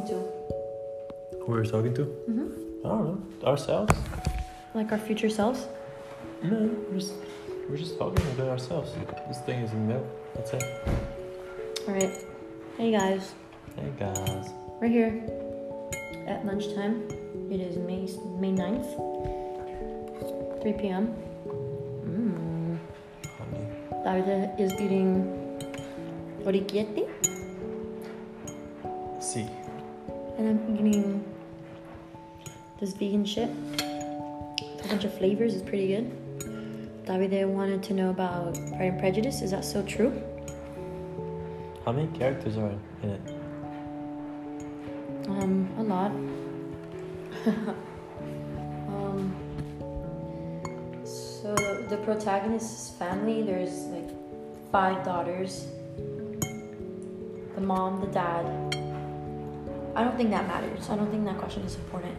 talking to? Who we're talking to? Mm-hmm. I don't know. Ourselves? Like our future selves? No, we're just, we're just talking about ourselves. This thing is in the middle. That's it. Alright. Hey guys. Hey guys. We're here at lunchtime. It is May May 9th. 3 p.m. Mmm. Honey. Davide is eating orecchiette. Eating this vegan shit. With a bunch of flavors. It's pretty good. Davide wanted to know about Pride and Prejudice. Is that so true? How many characters are in it? Um, a lot. um, so the protagonist's family, there's like five daughters. The mom, the dad. I don't think that matters. I don't think that question is important.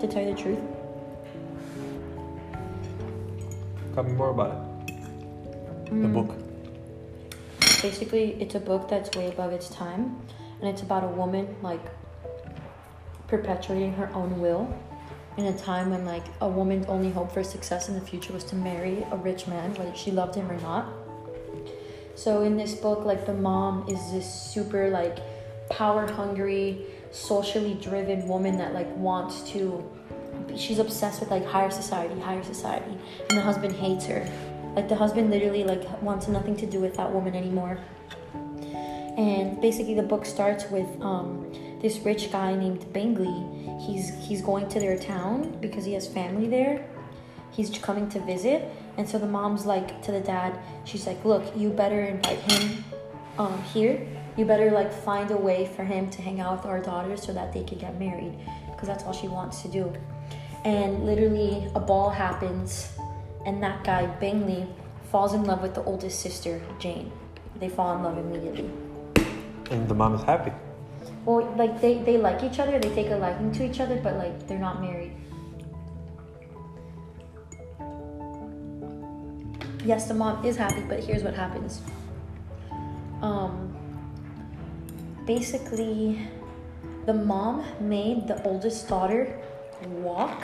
To tell you the truth. Tell me more about it. The Mm. book. basically it's a book that's way above its time and it's about a woman like perpetuating her own will in a time when like a woman's only hope for success in the future was to marry a rich man whether she loved him or not so in this book like the mom is this super like power hungry socially driven woman that like wants to she's obsessed with like higher society higher society and the husband hates her like the husband literally like wants nothing to do with that woman anymore. And basically the book starts with um, this rich guy named Bingley. He's he's going to their town because he has family there. He's coming to visit, and so the mom's like to the dad, she's like, "Look, you better invite him um, here. You better like find a way for him to hang out with our daughters so that they could get married, because that's all she wants to do." And literally, a ball happens and that guy Bingley falls in love with the oldest sister Jane. They fall in love immediately. And the mom is happy. Well, like they they like each other, they take a liking to each other, but like they're not married. Yes, the mom is happy, but here's what happens. Um basically the mom made the oldest daughter walk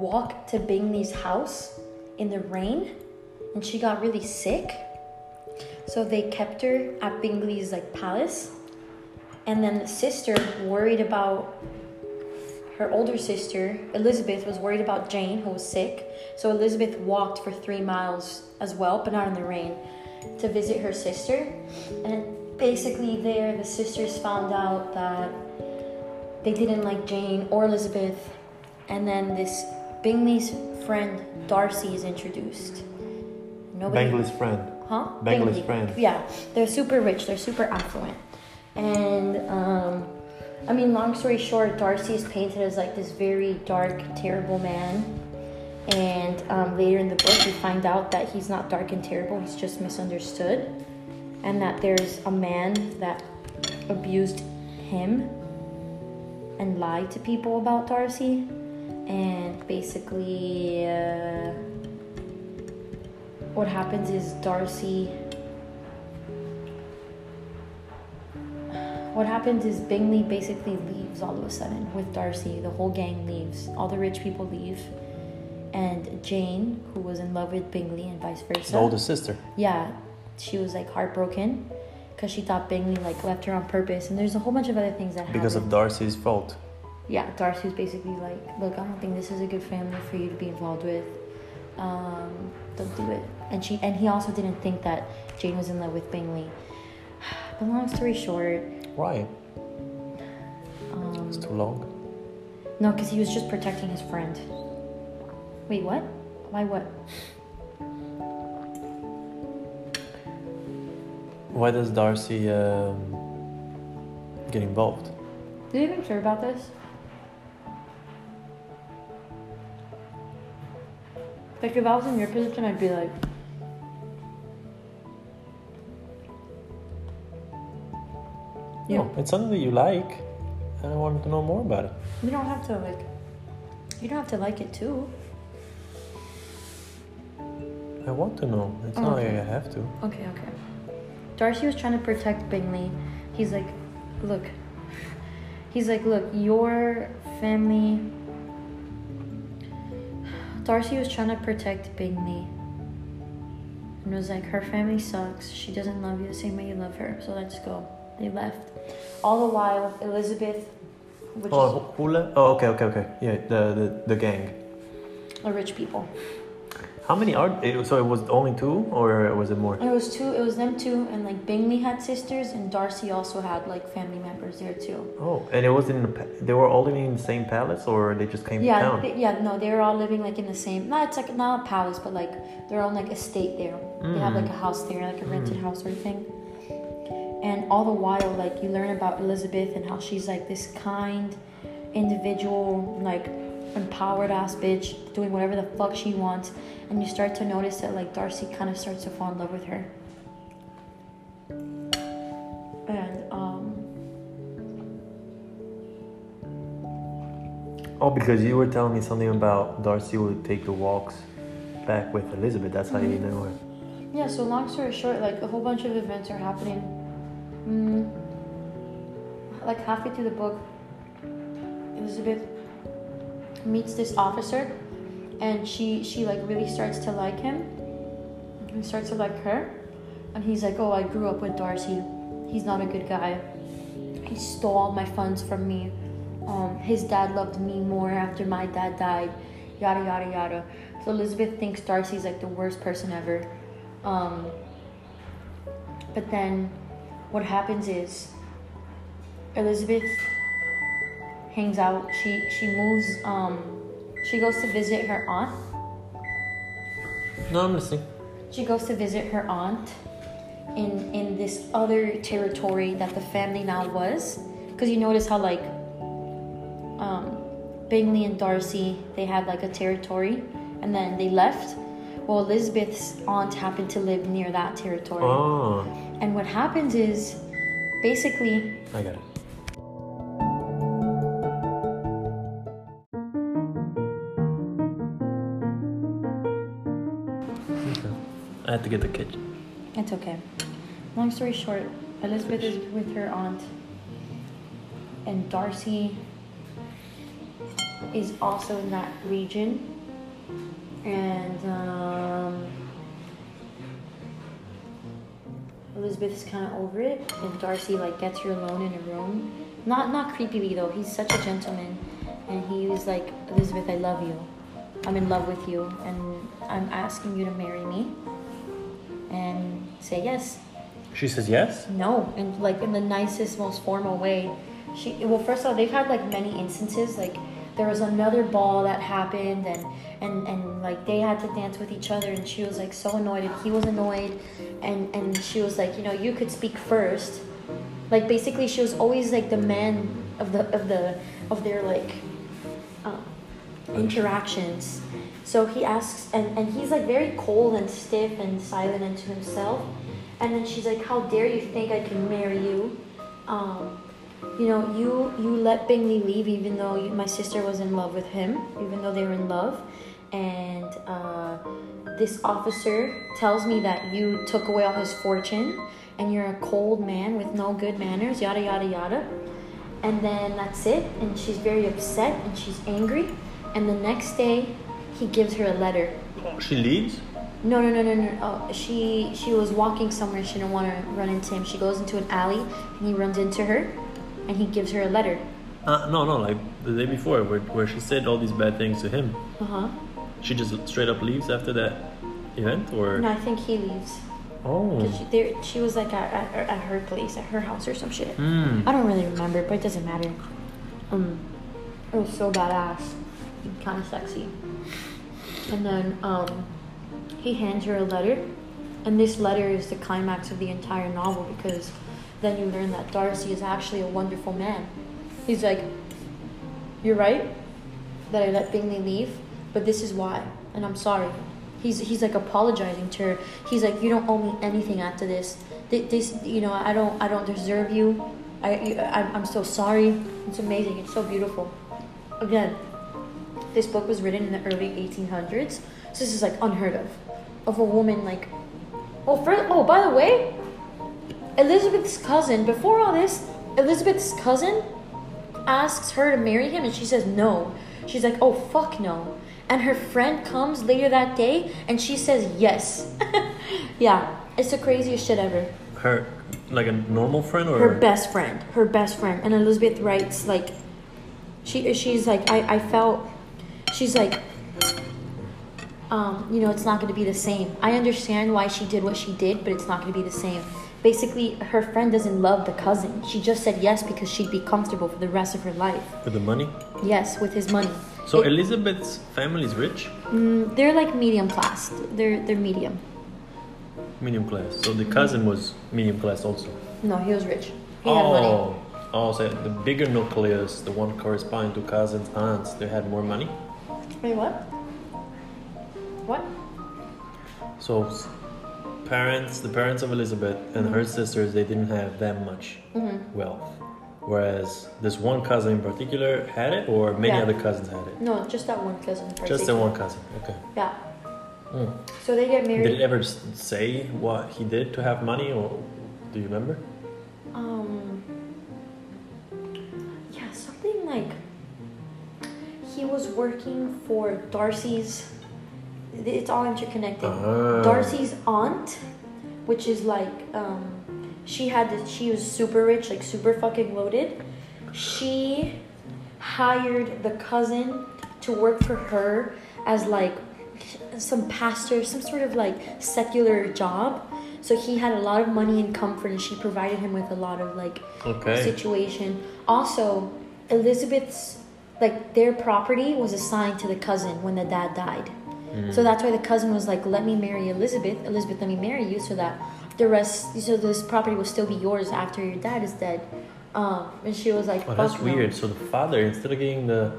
walk to Bingley's house in the rain and she got really sick. So they kept her at Bingley's like palace. And then the sister worried about her older sister, Elizabeth was worried about Jane who was sick. So Elizabeth walked for 3 miles as well, but not in the rain, to visit her sister. And basically there the sisters found out that they didn't like Jane or Elizabeth. And then this Bingley's friend Darcy is introduced. Nobody, Bingley's friend. huh? Bingley's Bingley. friend. Yeah, they're super rich. They're super affluent, and um, I mean, long story short, Darcy is painted as like this very dark, terrible man. And um, later in the book, we find out that he's not dark and terrible. He's just misunderstood, and that there's a man that abused him and lied to people about Darcy. And basically uh, what happens is darcy what happens is bingley basically leaves all of a sudden with darcy. The whole gang leaves. All the rich people leave and jane who was in love with bingley and vice versa The older sister. yeah she was like heartbroken because she thought bingley like left her on purpose and there's a whole bunch of other things that happened. Because happened. of Darcy's fault. yeah, Darcy's basically like, look, I don't think this is a good family for you to be involved with. Um, don't do it. And she and he also didn't think that Jane was in love with Bingley. But long story short, Right. um, It's too long. no, because he was just protecting his friend. Wait, what? Why what? Why does Darcy um, get involved? Do you even care about this? Like if I was in your position, I'd be like, Yeah. No, it's something that you like, and I wanted to know more about it. you don't have to like, you don't have to like it too. Want to know. It's Oh, not okay. like I have to. Okay, okay. Darcy was trying to protect Bingley. He's like, look. He's like, look, your family. Darcy was trying to protect Bingley. And was like, her family sucks. She doesn't love you the same way you love her. So let's go. They left. All the while, Elizabeth, which Oh, who- who left? Oh, okay, okay, okay. Yeah, the the, the gang. the rich people. How many are? It, so it was only two, or was it more? It was two. It was them two, and like Bingley had sisters, and Darcy also had like family members there too. Oh, and it was in. The, they were all living in the same palace, or they just came to Yeah, town. they, yeah, no, they were all living like in the same. No, it's like not a palace, but like their own like estate there. They have like a house there, like a rented Mm. house or thing. And all the while, like you learn about Elizabeth and how she's like this kind individual, like empowered ass bitch, doing whatever the fuck she wants, and you start to notice that like Darcy kind of starts to fall in love with her. And um, Oh, because you were telling me something about Darcy would take the walks back with Elizabeth. That's how you Mm-hmm. know her. Yeah, so long story short, like a whole bunch of events are happening. Mm, like halfway through the book, Elizabeth meets this officer, and she she like really starts to like him. He starts to like her, and he's like, "Oh, I grew up with Darcy. He's not a good guy. He stole my funds from me. Um, his dad loved me more after my dad died. Yada yada yada." So Elizabeth thinks Darcy's like the worst person ever. Um, but then what happens is Elizabeth hangs out. She she moves. Um, she goes to visit her aunt. No, I'm listening. She goes to visit her aunt in in this other territory that the family now was. Because you notice how like um, Bingley and Darcy they had like a territory, and then they left. Well, Elizabeth's aunt happened to live near that territory. Oh, And what happens is, basically, I got it. I had to get the kitchen. it's okay. Long story short, Elizabeth is with her aunt, and Darcy is also in that region. And um, is kind of over it, and Darcy like gets her alone in a room. Not not creepily though. He's such a gentleman, and he was like, Elizabeth, I love you. I'm in love with you, and I'm asking you to marry me. And say yes. She says yes. No, and like in the nicest, most formal way. She well, first of all, they've had like many instances. Like there was another ball that happened, and and and like they had to dance with each other, and she was like so annoyed, and he was annoyed, and and she was like, you know, you could speak first. Like basically, she was always like the man of the of the of their like um, interactions. So he asks, and, and he's like very cold and stiff and silent and to himself. And then she's like, "How dare you think I can marry you? Um, you know, you you let Bingley leave even though you, my sister was in love with him, even though they were in love. And uh, this officer tells me that you took away all his fortune, and you're a cold man with no good manners. Yada yada yada." And then that's it. And she's very upset and she's angry. And the next day, he gives her a letter. She leaves. No, no, no, no, no. Oh, she she was walking somewhere. She didn't want to run into him. She goes into an alley, and he runs into her, and he gives her a letter. Uh, no, no, like the day before, where, where she said all these bad things to him. Uh huh. She just straight up leaves after that event, or No, I think he leaves. oh, She, there, she was like at, at, at her place, at her house or some shit. Hmm. I don't really remember, but it doesn't matter. Um, it was so badass, kind of sexy. And then um, he hands her a letter, and this letter is the climax of the entire novel because then you learn that Darcy is actually a wonderful man. He's like, "You're right that I let Bingley leave, but this is why, and I'm sorry." He's he's like apologizing to her. He's like, "You don't owe me anything after this. Th- This, you know, I don't I don't deserve you, I I'm so sorry. It's amazing. It's so beautiful." Again, this book was written in the early 1800s, so this is like unheard of, of a woman like. Oh, first, oh, by the way, Elizabeth's cousin, before all this, Elizabeth's cousin asks her to marry him and she says no. She's like, oh, fuck no. And her friend comes later that day and she says yes. yeah, it's the craziest shit ever. Her, like a normal friend or Her best friend, her best friend. And Elizabeth writes, like, she, she's like, I, I felt, she's like, um, you know, it's not going to be the same. I understand why she did what she did, but it's not going to be the same. Basically, her friend doesn't love the cousin. She just said yes because she'd be comfortable for the rest of her life. with the money. Yes, with his money. So It- Elizabeth's family is rich, Mm, they're like medium class. They're they're medium. medium class. So the cousin was medium class also. No, he was rich. He had money. oh, oh, so the bigger nucleus, the one corresponding to cousins, aunts, they had more money. Wait, what? What? So parents, the parents of Elizabeth and her sisters, they didn't have that much Mm-hmm. wealth. Whereas this one cousin in particular had it, or many Yeah. other cousins had it. No, just that one cousin. in Just that one cousin. Okay. Yeah. Mm. So they get married. Did it ever say what he did to have money, or do you remember? Um. Yeah, something like he was working for Darcy's. It's all interconnected. Ah. Darcy's aunt, which is like, um, she had this. She was super rich, like super fucking loaded. She hired the cousin to work for her as like some pastor, some sort of like secular job. So he had a lot of money and comfort, and she provided him with a lot of like Okay. situation. Also, Elizabeth's like their property was assigned to the cousin when the dad died. Mm. So that's why the cousin was like, "Let me marry Elizabeth. Elizabeth, let me marry you, so that the rest, so this property will still be yours after your dad is dead." Um, and she was like, Oh, that's no." weird. So the father, instead of giving the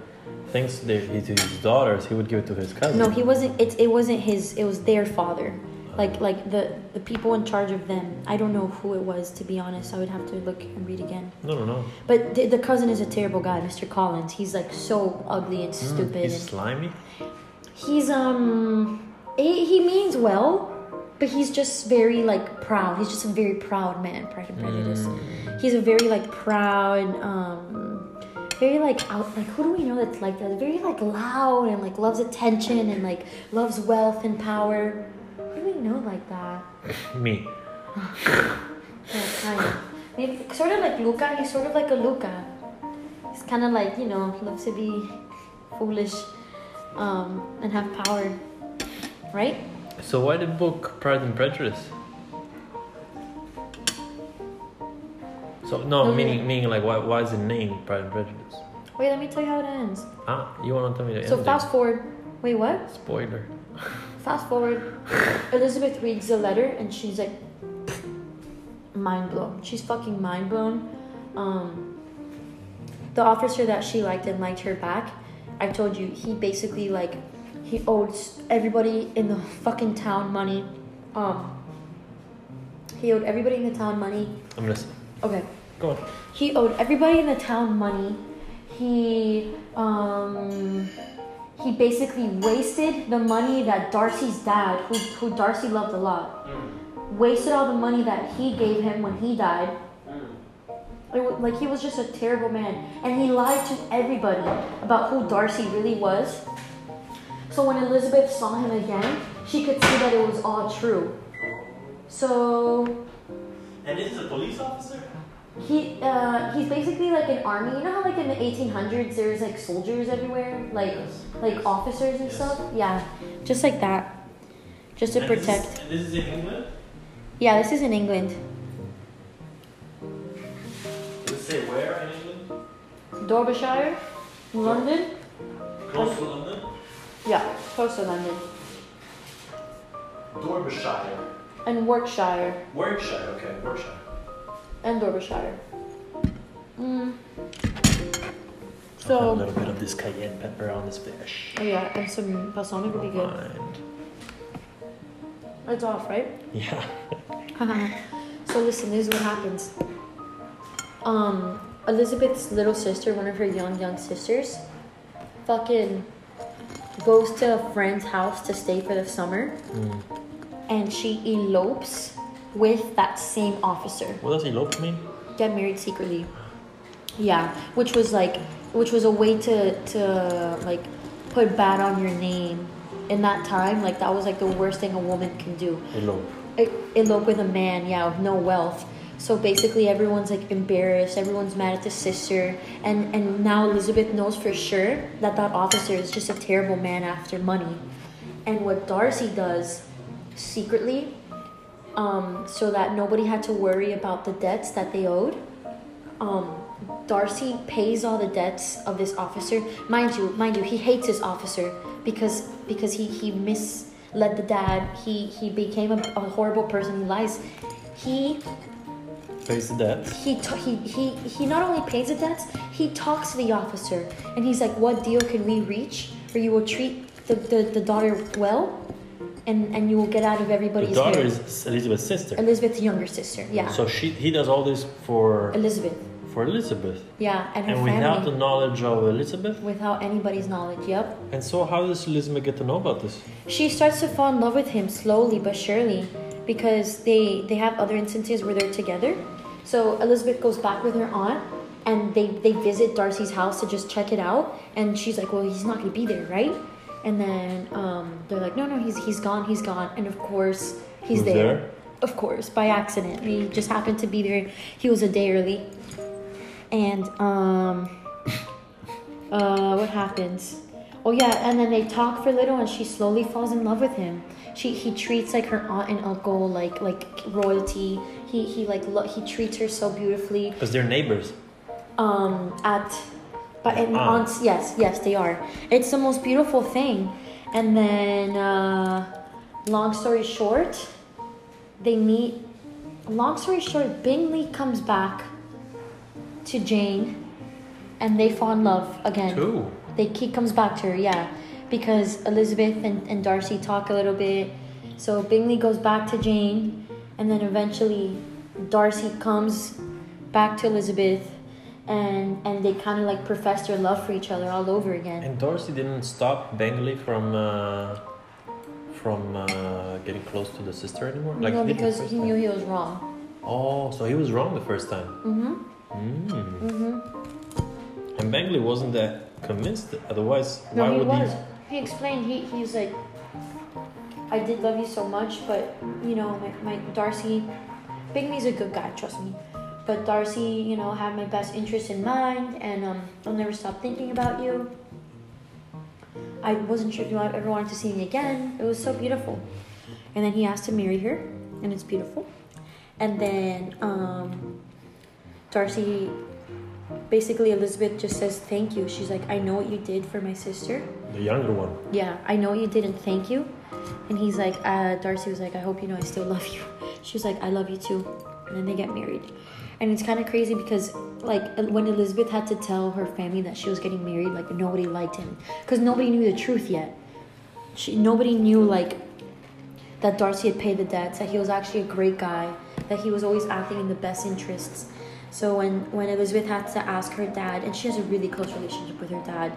things to, to his daughters, he would give it to his cousin. No, he wasn't. It, it wasn't his. It was their father. Like like the the people in charge of them. I don't know who it was to be honest. I would have to look and read again. No, no, no. But the, the cousin is a terrible guy, Mr. Collins. He's like so ugly and Mm, stupid. he's and slimy. he's um he, he means well, but he's just very like proud. He's just a very proud man. Pride and Prejudice. Mm. He's a very like proud um very like out like who do we know that's like that? Very like loud and like loves attention and like loves wealth and power. We know like that? Me. Kind of. Maybe sort of like Luca. He's sort of like a Luca. He's kind of like you know loves to be foolish, um, and have power, right? So why the book Pride and Prejudice? So no, No, meaning meaning like why why is it named Pride and Prejudice? Wait, let me tell you how it ends. Ah, you want to tell me the So ending? fast forward. Wait, what? Spoiler. Fast forward. Elizabeth reads the letter and she's like mind blown. She's fucking mind blown. Um, the officer that she liked and liked her back, I told you, he basically like he owed everybody in the fucking town money. Um, he owed everybody in the town money. I'm listening. Okay. Go on. He owed everybody in the town money. He um he basically wasted the money that Darcy's dad, who who Darcy loved a lot, mm. wasted all the money that he gave him when he died. Mm. It like he was just a terrible man, and he lied to everybody about who Darcy really was. So when Elizabeth saw him again, she could see that it was all true. So And this is a police officer? He uh, he's basically like an army. You know how like in the 1800s there's like soldiers everywhere, like like officers and Yes. stuff. Yeah, just like that, just to protect. this is in England? Yeah, this is in England, Does it say where in England? Derbyshire, London. Close to London? Yeah, close to London, Derbyshire. and Warwickshire, Warwickshire, okay, Warwickshire. And Derbyshire. Mm. a little bit of this cayenne pepper on this fish. oh yeah, and some balsamic would be good. Mind. It's off, right? Yeah. so listen, this is what happens. Um, Elizabeth's little sister, one of her young young sisters, fucking goes to a friend's house to stay for the summer, Mm. and she elopes with that same officer. What does elope mean? Get married secretly. Yeah, which was like, which was a way to to like put bad on your name. In that time, like that was like the worst thing a woman can do. Elope. Elope with a man, yeah, with no wealth. So basically, everyone's like embarrassed. Everyone's mad at the sister, and and now Elizabeth knows for sure that that officer is just a terrible man after money. And what Darcy does secretly, um, so that nobody had to worry about the debts that they owed. Um, Darcy pays all the debts of this officer. Mind you, mind you, he hates this officer because because he he misled the dad. He he became a, a horrible person. He lies. He Pays the debts. he, t- he he he not only pays the debts, he talks to the officer and he's like, "What deal can we reach where you will treat the, the, the daughter well, and and you will get out of The everybody's daughter hair." is Elizabeth's sister. Elizabeth's younger sister, yeah. So she he does all this for Elizabeth, for Elizabeth. yeah, and her And without the knowledge of Elizabeth. without anybody's knowledge. Yep. And so how does Elizabeth get to know about this? She starts to fall in love with him slowly but surely because they they have other instances where they're together. So Elizabeth goes back with her aunt and they they visit Darcy's house to just check it out and she's like, "Well, he's not going to be there, right?" And then um, they're like, "No, no, he's he's gone, he's gone." And of course, he's there. there? Of course, by accident. He just happened to be there. He was a day early. And um uh what happens? Oh yeah, and then they talk for a little and she slowly falls in love with him. She he treats like her aunt and uncle like like royalty. He he like lo- he treats her so beautifully. Because they're neighbors. Um at but and Aunts. aunts yes, yes they are. It's the most beautiful thing. And then uh long story short, they meet long story short, Bingley comes back to Jane and they fall in love again. Two. They he comes back to her, yeah, because Elizabeth and, and Darcy talk a little bit. So Bingley goes back to Jane, and then eventually Darcy comes back to Elizabeth, and and they kind of like profess their love for each other all over again. And Darcy didn't stop Bingley from uh, from uh, getting close to the sister anymore. no, he did the because he time. knew he was wrong. Oh, so he was wrong the first time. Mhm. Mm. Mhm. And Bingley wasn't that convinced. Otherwise, No, why he would was. He explained. He he's like, I did love you so much, but you know, my, my Darcy, Bingley's a good guy, trust me. But Darcy, you know, had my best interest in mind, and um, I'll never stop thinking about you. I wasn't sure if you ever wanted to see me again. It was so beautiful. And then he asked to marry her, and it's beautiful. And then um, Darcy, basically, Elizabeth just says thank you. She's like, I know what you did for my sister. the younger one? Yeah, I know what you didn't thank you. And he's like, uh, Darcy was like, I hope you know I still love you. She was like, I love you too. And then they get married. And it's kind of crazy because, like, when Elizabeth had to tell her family that she was getting married, like, nobody liked him. Because nobody knew the truth yet. She, nobody knew, like, that Darcy had paid the debts, that he was actually a great guy, that he was always acting in the best interests. So when, when Elizabeth had to ask her dad, and she has a really close relationship with her dad,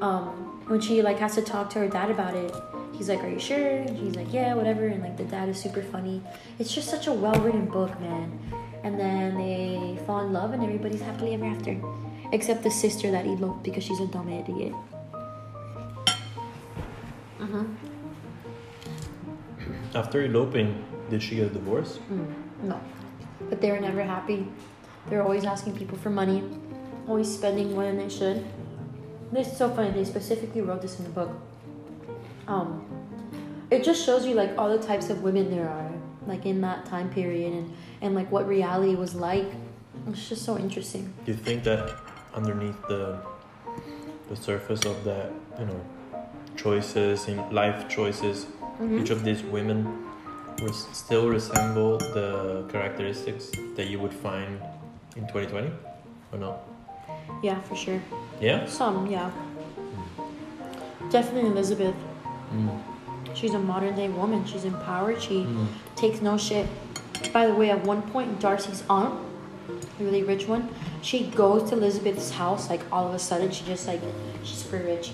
um, when she like has to talk to her dad about it, he's like, "Are you sure?" And she's like, "Yeah, whatever." And like the dad is super funny. It's just such a well-written book, man. And then they fall in love, and everybody's happily ever after, except the sister that eloped because she's a dumb idiot. Uh-huh. After eloping, did she get a divorce? Mm, no, but they were never happy. they're always asking people for money, always spending more than they should. This is so funny. They specifically wrote this in the book. Um, it just shows you like all the types of women there are, like in that time period, and and like what reality was like. It's just so interesting. Do you think that underneath the the surface of that, you know, choices in life choices, Mhm. each of these women res- still resemble the characteristics that you would find in 2020, or not? Yeah, for sure. Yeah. Some, yeah. Definitely Elizabeth. Mm. She's a modern day woman. She's empowered. She Mm. takes no shit. By the way, at one point, Darcy's aunt, a really rich one, she goes to Elizabeth's house. Like all of a sudden, she just like she's super rich.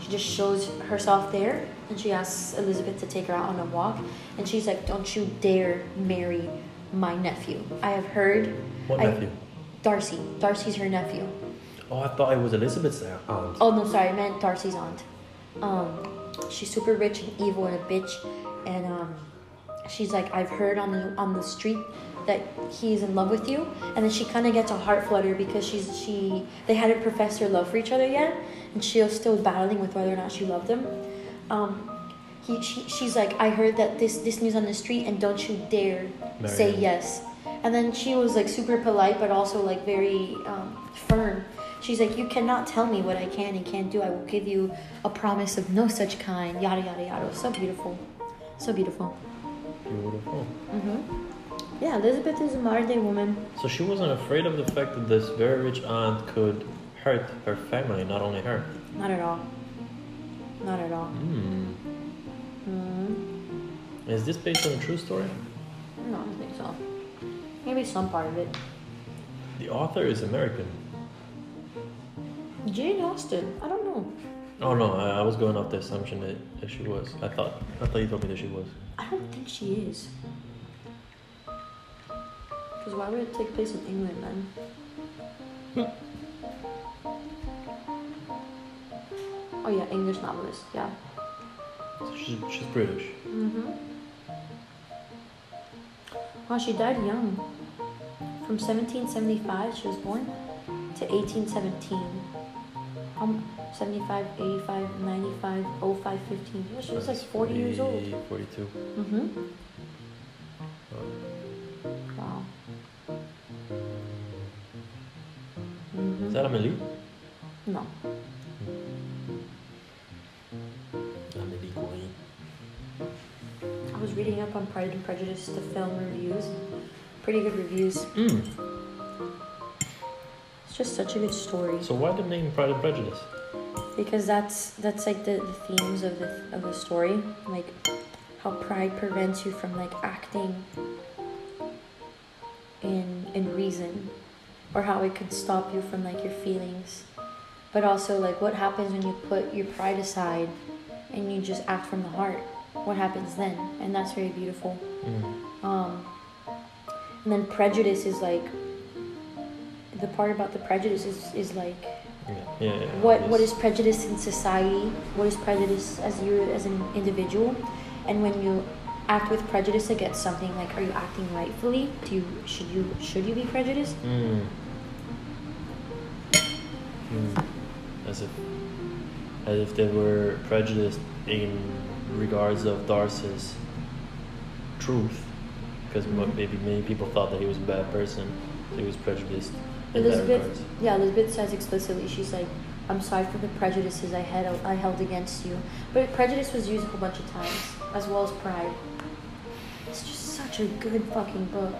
She she just shows herself there and she asks Elizabeth to take her out on a walk. And she's like, Don't you dare marry my nephew. I have heard What I- nephew? Darcy. Darcy's her nephew. Oh, I thought it was Elizabeth's aunt. Oh no, sorry, I meant Darcy's aunt. Um, she's super rich and evil and a bitch, and um, she's like, I've heard on the on the street that he's in love with you, and then she kind of gets a heart flutter because she's she they hadn't professed their love for each other yet, and she was still battling with whether or not she loved him. Um, he, she, she's like, I heard that this this news on the street, and don't you dare Marry say yes. And then she was like super polite, but also like very um, firm. She's like, You cannot tell me what I can and can't do. I will give you a promise of no such kind. Yada, yada, yada. So beautiful. So beautiful. Beautiful. hmm Yeah, Elizabeth is a modern day woman. So she wasn't afraid of the fact that this very rich aunt could hurt her family, not only her. Not at all. Not at all. Hmm. hmm Is this based on a true story? No, I don't think so. Maybe some part of it. The author is American. Jane Austen. I don't know. Oh no, I, I was going off the assumption that, that she was. I thought I thought you told me that she was. I don't think she is. Because why would it take place in England then? oh yeah, English novelist. Yeah. So she's, she's British. Mm-hmm. Wow, she died young. From 1775, she was born, to 1817. Um, 75, 85, 95, 05, 15. Yeah, she was like 40 years old. 42. Mm-hmm. Wow. Is Mm-hmm. that Amelie? No. Amelie Cohen. I was reading up on Pride and Prejudice, the film reviews. Pretty good reviews. Mm. Just such a good story. So why the name Pride and Prejudice? because that's that's like the, the themes of the of the story like how pride prevents you from like acting in in reason or how it could stop you from like your feelings but also like what happens when you put your pride aside and you just act from the heart what happens then and that's very beautiful Mm. um, and then prejudice is like the part about the prejudice is, is like Yeah, yeah, yeah. what what yes. is prejudice in society what is prejudice as you as an individual and when you act with prejudice against something like are you acting rightfully do you should you should you be prejudiced Mm. Mm. As if, as if they were prejudiced in regards of Darcy's truth, because Mhm. maybe many people thought that he was a bad person, so he was prejudiced elizabeth yeah elizabeth says explicitly she's like i'm sorry for the prejudices i had i held against you but prejudice was used a whole bunch of times as well as pride it's just such a good fucking book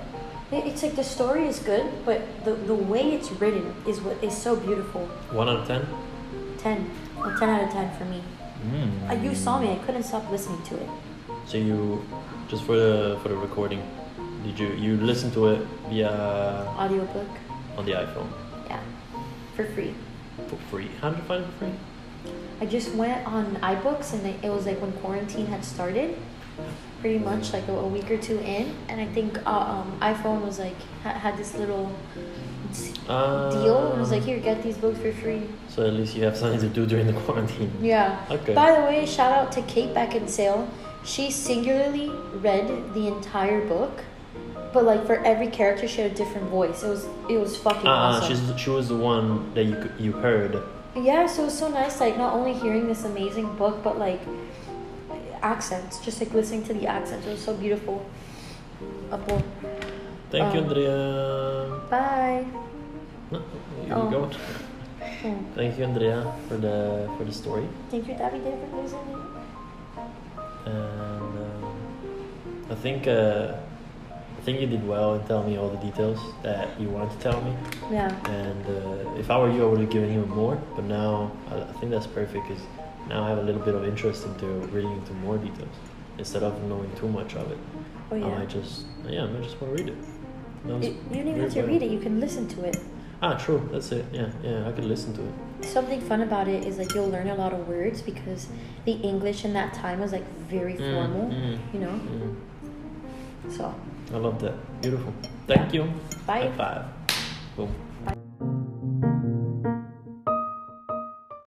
it's like the story is good but the, the way it's written is what is so beautiful One out of ten. 10 well, 10 out of 10 for me Mm. Uh, you saw me. I couldn't stop listening to it. So you, just for the for the recording, did you you listen to it via Audiobook. On the iPhone Yeah. For free. for free? How did you find it for free? I just went on iBooks and it was like when quarantine had started, pretty much like a, a week or two in, and I think uh, um, iPhone was like ha- had this little Uh, deal. It was like here, get these books for free. So at least you have something to do during the quarantine. Yeah. Okay. By the way, shout out to Kate Beckinsale. She singularly read the entire book, but like for every character, she had a different voice. It was it was fucking Ah, awesome. she's she was the one that you you heard. Yeah, so it was so nice, like not only hearing this amazing book, but like accents, just like listening to the accents. It was so beautiful. Apo. Thank you, Um, Andrea. Bye. No, you Oh. go. Hmm. Thank you, Andrea, for the for the story. Thank you, Davide, for listening. And um, I think uh, think you did well in telling me all the details that you wanted to tell me. Yeah. And uh, if I were you, I would have given him more. But now I, think that's perfect because now I have a little bit of interest into reading into more details instead of knowing too much of it. Oh yeah. I might just yeah, I just want to read it. You, you don't even have to read it. You can listen to it. Ah, true. That's it. Yeah, yeah. I could listen to it. Something fun about it is like you'll learn a lot of words because the English in that time was like very mm, formal. Mm, mm, you know. Mm. So I love that. Beautiful. Thank you. Bye. High five. Boom.